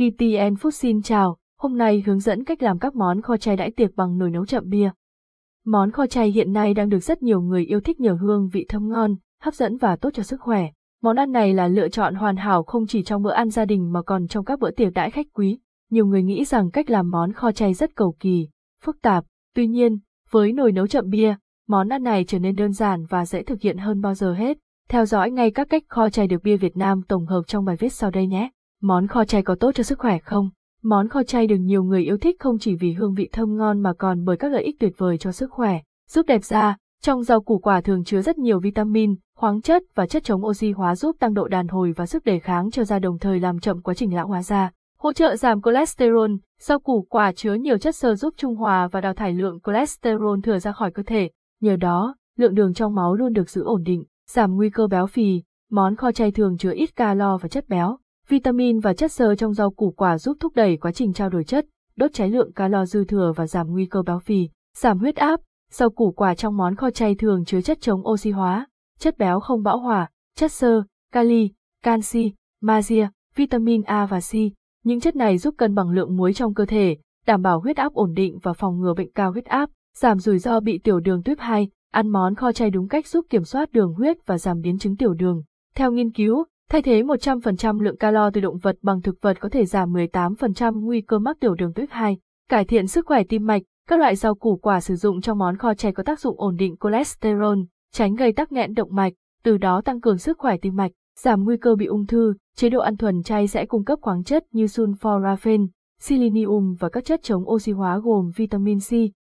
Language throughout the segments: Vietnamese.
GTN Food xin chào, hôm nay hướng dẫn cách làm các món kho chay đãi tiệc bằng nồi nấu chậm bia. Món kho chay hiện nay đang được rất nhiều người yêu thích nhờ hương vị thơm ngon, hấp dẫn và tốt cho sức khỏe. Món ăn này là lựa chọn hoàn hảo không chỉ trong bữa ăn gia đình mà còn trong các bữa tiệc đãi khách quý. Nhiều người nghĩ rằng cách làm món kho chay rất cầu kỳ, phức tạp. Tuy nhiên, với nồi nấu chậm bia, món ăn này trở nên đơn giản và dễ thực hiện hơn bao giờ hết. Theo dõi ngay các cách kho chay được bia Việt Nam tổng hợp trong bài viết sau đây nhé. Món kho chay có tốt cho sức khỏe không? Món kho chay được nhiều người yêu thích không chỉ vì hương vị thơm ngon mà còn bởi các lợi ích tuyệt vời cho sức khỏe. Giúp đẹp da, trong rau củ quả thường chứa rất nhiều vitamin, khoáng chất và chất chống oxy hóa giúp tăng độ đàn hồi và sức đề kháng cho da đồng thời làm chậm quá trình lão hóa da. Hỗ trợ giảm cholesterol, rau củ quả chứa nhiều chất xơ giúp trung hòa và đào thải lượng cholesterol thừa ra khỏi cơ thể. Nhờ đó, lượng đường trong máu luôn được giữ ổn định, giảm nguy cơ béo phì. Món kho chay thường chứa ít calo và chất béo. Vitamin và chất xơ trong rau củ quả giúp thúc đẩy quá trình trao đổi chất, đốt cháy lượng calo dư thừa và giảm nguy cơ béo phì, giảm huyết áp. Rau củ quả trong món kho chay thường chứa chất chống oxy hóa, chất béo không bão hòa, chất xơ, kali, canxi, magie, vitamin A và C. Những chất này giúp cân bằng lượng muối trong cơ thể, đảm bảo huyết áp ổn định và phòng ngừa bệnh cao huyết áp, giảm rủi ro bị tiểu đường tuyếp 2. Ăn món kho chay đúng cách giúp kiểm soát đường huyết và giảm biến chứng tiểu đường. Theo nghiên cứu, Thay thế 100% lượng calo từ động vật bằng thực vật có thể giảm 18% nguy cơ mắc tiểu đường tuyếp 2, cải thiện sức khỏe tim mạch, các loại rau củ quả sử dụng trong món kho chay có tác dụng ổn định cholesterol, tránh gây tắc nghẽn động mạch, từ đó tăng cường sức khỏe tim mạch, giảm nguy cơ bị ung thư. Chế độ ăn thuần chay sẽ cung cấp khoáng chất như sulforaphane, selenium và các chất chống oxy hóa gồm vitamin C,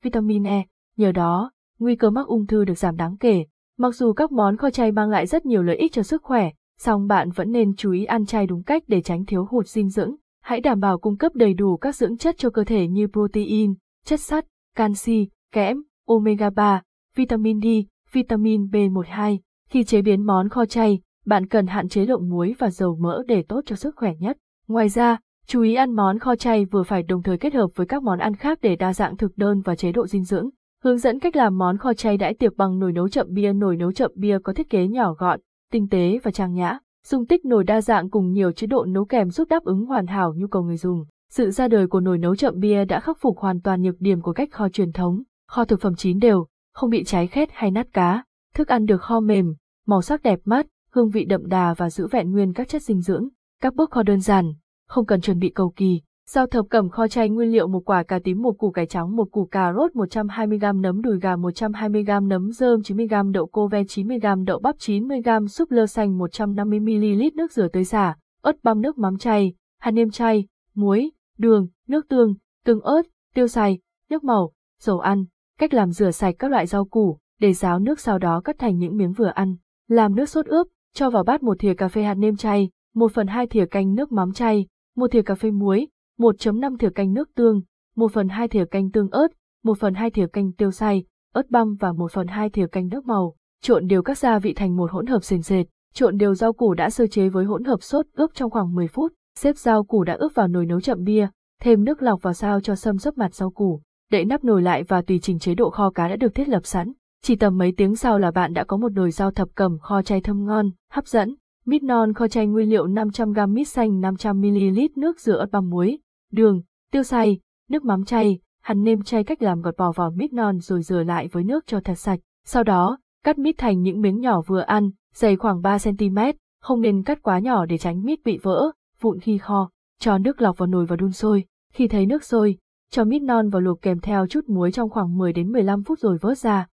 vitamin E. Nhờ đó, nguy cơ mắc ung thư được giảm đáng kể. Mặc dù các món kho chay mang lại rất nhiều lợi ích cho sức khỏe, song bạn vẫn nên chú ý ăn chay đúng cách để tránh thiếu hụt dinh dưỡng. Hãy đảm bảo cung cấp đầy đủ các dưỡng chất cho cơ thể như protein, chất sắt, canxi, kẽm, omega 3, vitamin D, vitamin B12. Khi chế biến món kho chay, bạn cần hạn chế lượng muối và dầu mỡ để tốt cho sức khỏe nhất. Ngoài ra, chú ý ăn món kho chay vừa phải đồng thời kết hợp với các món ăn khác để đa dạng thực đơn và chế độ dinh dưỡng. Hướng dẫn cách làm món kho chay đãi tiệc bằng nồi nấu chậm bia. Nồi nấu chậm bia có thiết kế nhỏ gọn, tinh tế và trang nhã. Dung tích nồi đa dạng cùng nhiều chế độ nấu kèm giúp đáp ứng hoàn hảo nhu cầu người dùng. Sự ra đời của nồi nấu chậm bia đã khắc phục hoàn toàn nhược điểm của cách kho truyền thống, kho thực phẩm chín đều, không bị cháy khét hay nát cá, thức ăn được kho mềm, màu sắc đẹp mắt, hương vị đậm đà và giữ vẹn nguyên các chất dinh dưỡng. Các bước kho đơn giản, không cần chuẩn bị cầu kỳ, Rau thập cẩm kho chay nguyên liệu một quả cà tím một củ cải trắng một củ cà rốt 120g nấm đùi gà 120g nấm rơm 90g đậu cô ve 90g đậu bắp 90g súp lơ xanh 150ml nước rửa tươi xả, ớt băm nước mắm chay, hạt nêm chay, muối, đường, nước tương, tương ớt, tiêu xay, nước màu, dầu ăn. Cách làm rửa sạch các loại rau củ, để ráo nước sau đó cắt thành những miếng vừa ăn. Làm nước sốt ướp, cho vào bát một thìa cà phê hạt nêm chay, 1 phần 2 thìa canh nước mắm chay, một thìa cà phê muối, 1.5 thìa canh nước tương, 1 phần 2 thìa canh tương ớt, 1 phần 2 thìa canh tiêu xay, ớt băm và 1 phần 2 thìa canh nước màu. Trộn đều các gia vị thành một hỗn hợp sền sệt, trộn đều rau củ đã sơ chế với hỗn hợp sốt ướp trong khoảng 10 phút, xếp rau củ đã ướp vào nồi nấu chậm bia, thêm nước lọc vào sao cho xâm sấp mặt rau củ, đậy nắp nồi lại và tùy chỉnh chế độ kho cá đã được thiết lập sẵn. Chỉ tầm mấy tiếng sau là bạn đã có một nồi rau thập cẩm kho chay thơm ngon, hấp dẫn. Mít non kho chay nguyên liệu 500g mít xanh 500ml nước rửa ớt băm muối, đường, tiêu xay, nước mắm chay, hắn nêm chay cách làm gọt bỏ vào mít non rồi rửa lại với nước cho thật sạch. Sau đó, cắt mít thành những miếng nhỏ vừa ăn, dày khoảng 3cm, không nên cắt quá nhỏ để tránh mít bị vỡ, vụn khi kho. Cho nước lọc vào nồi và đun sôi. Khi thấy nước sôi, cho mít non vào luộc kèm theo chút muối trong khoảng 10 đến 15 phút rồi vớt ra.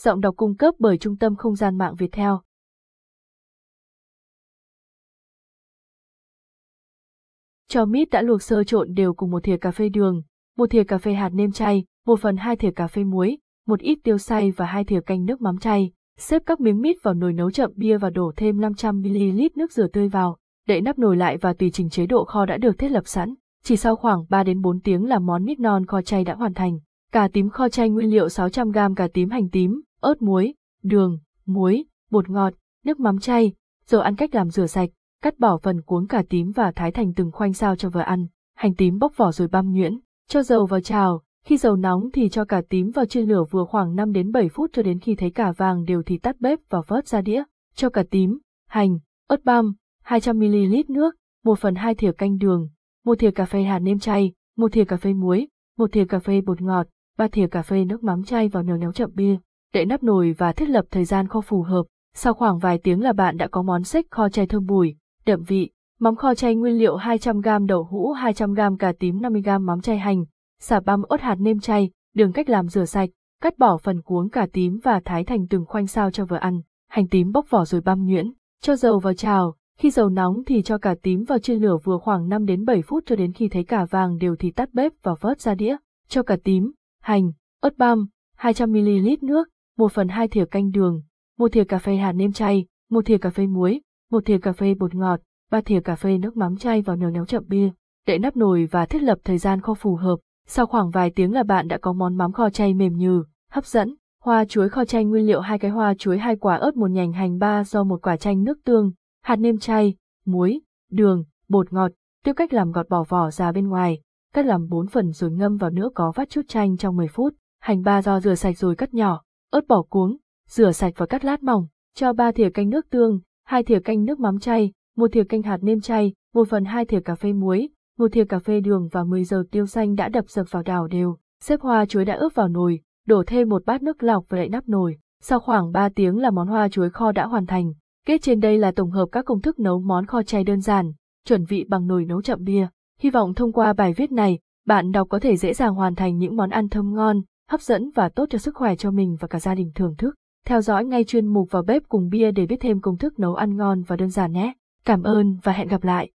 Giọng đọc cung cấp bởi Trung tâm Không gian mạng Việt Theo. Cho mít đã luộc sơ trộn đều cùng một thìa cà phê đường, một thìa cà phê hạt nêm chay, một phần hai thìa cà phê muối, một ít tiêu xay và hai thìa canh nước mắm chay. Xếp các miếng mít vào nồi nấu chậm bia và đổ thêm 500ml nước rửa tươi vào. Đậy nắp nồi lại và tùy chỉnh chế độ kho đã được thiết lập sẵn. Chỉ sau khoảng 3 đến 4 tiếng là món mít non kho chay đã hoàn thành. Cà tím kho chay nguyên liệu 600g cà tím hành tím, ớt muối, đường, muối, bột ngọt, nước mắm chay. dầu ăn cách làm rửa sạch, cắt bỏ phần cuốn cà tím và thái thành từng khoanh sao cho vừa ăn. Hành tím bóc vỏ rồi băm nhuyễn, cho dầu vào chảo, khi dầu nóng thì cho cà tím vào chiên lửa vừa khoảng 5 đến 7 phút cho đến khi thấy cả vàng đều thì tắt bếp và vớt ra đĩa. cho cà tím, hành, ớt băm, 200ml nước, 1 phần 2 thìa canh đường, 1 thìa cà phê hạt nêm chay, 1 thìa cà phê muối, 1 thìa cà phê bột ngọt, 3 thìa cà phê nước mắm chay vào nồi nấu chậm bia. Đậy nắp nồi và thiết lập thời gian kho phù hợp. Sau khoảng vài tiếng là bạn đã có món xích kho chay thơm bùi, đậm vị. Mắm kho chay nguyên liệu 200g đậu hũ 200g cà tím 50g mắm chay hành, xả băm ớt hạt nêm chay, đường cách làm rửa sạch, cắt bỏ phần cuống cà tím và thái thành từng khoanh sao cho vừa ăn, hành tím bóc vỏ rồi băm nhuyễn, cho dầu vào chảo, khi dầu nóng thì cho cà tím vào chiên lửa vừa khoảng 5 đến 7 phút cho đến khi thấy cả vàng đều thì tắt bếp và vớt ra đĩa, cho cà tím, hành, ớt băm, 200ml nước, 1 phần 2 thìa canh đường, 1 thìa cà phê hạt nêm chay, 1 thìa cà phê muối, một thìa cà phê bột ngọt, ba thìa cà phê nước mắm chay vào nồi nấu chậm bia. Đậy nắp nồi và thiết lập thời gian kho phù hợp. Sau khoảng vài tiếng là bạn đã có món mắm kho chay mềm nhừ, hấp dẫn. Hoa chuối kho chay nguyên liệu hai cái hoa chuối hai quả ớt một nhành hành ba do một quả chanh nước tương, hạt nêm chay, muối, đường, bột ngọt. Tiêu cách làm gọt bỏ vỏ ra bên ngoài, cắt làm 4 phần rồi ngâm vào nước có vắt chút chanh trong 10 phút. Hành ba do rửa sạch rồi cắt nhỏ, ớt bỏ cuống, rửa sạch và cắt lát mỏng, cho ba thìa canh nước tương, hai thìa canh nước mắm chay, một thìa canh hạt nêm chay, một phần hai thìa cà phê muối, một thìa cà phê đường và 10 giờ tiêu xanh đã đập dập vào đảo đều. Xếp hoa chuối đã ướp vào nồi, đổ thêm một bát nước lọc và đậy nắp nồi. Sau khoảng 3 tiếng là món hoa chuối kho đã hoàn thành. Kết trên đây là tổng hợp các công thức nấu món kho chay đơn giản, chuẩn vị bằng nồi nấu chậm bia. Hy vọng thông qua bài viết này, bạn đọc có thể dễ dàng hoàn thành những món ăn thơm ngon, hấp dẫn và tốt cho sức khỏe cho mình và cả gia đình thưởng thức. Theo dõi ngay chuyên mục vào bếp cùng bia để biết thêm công thức nấu ăn ngon và đơn giản nhé. Cảm ơn và hẹn gặp lại.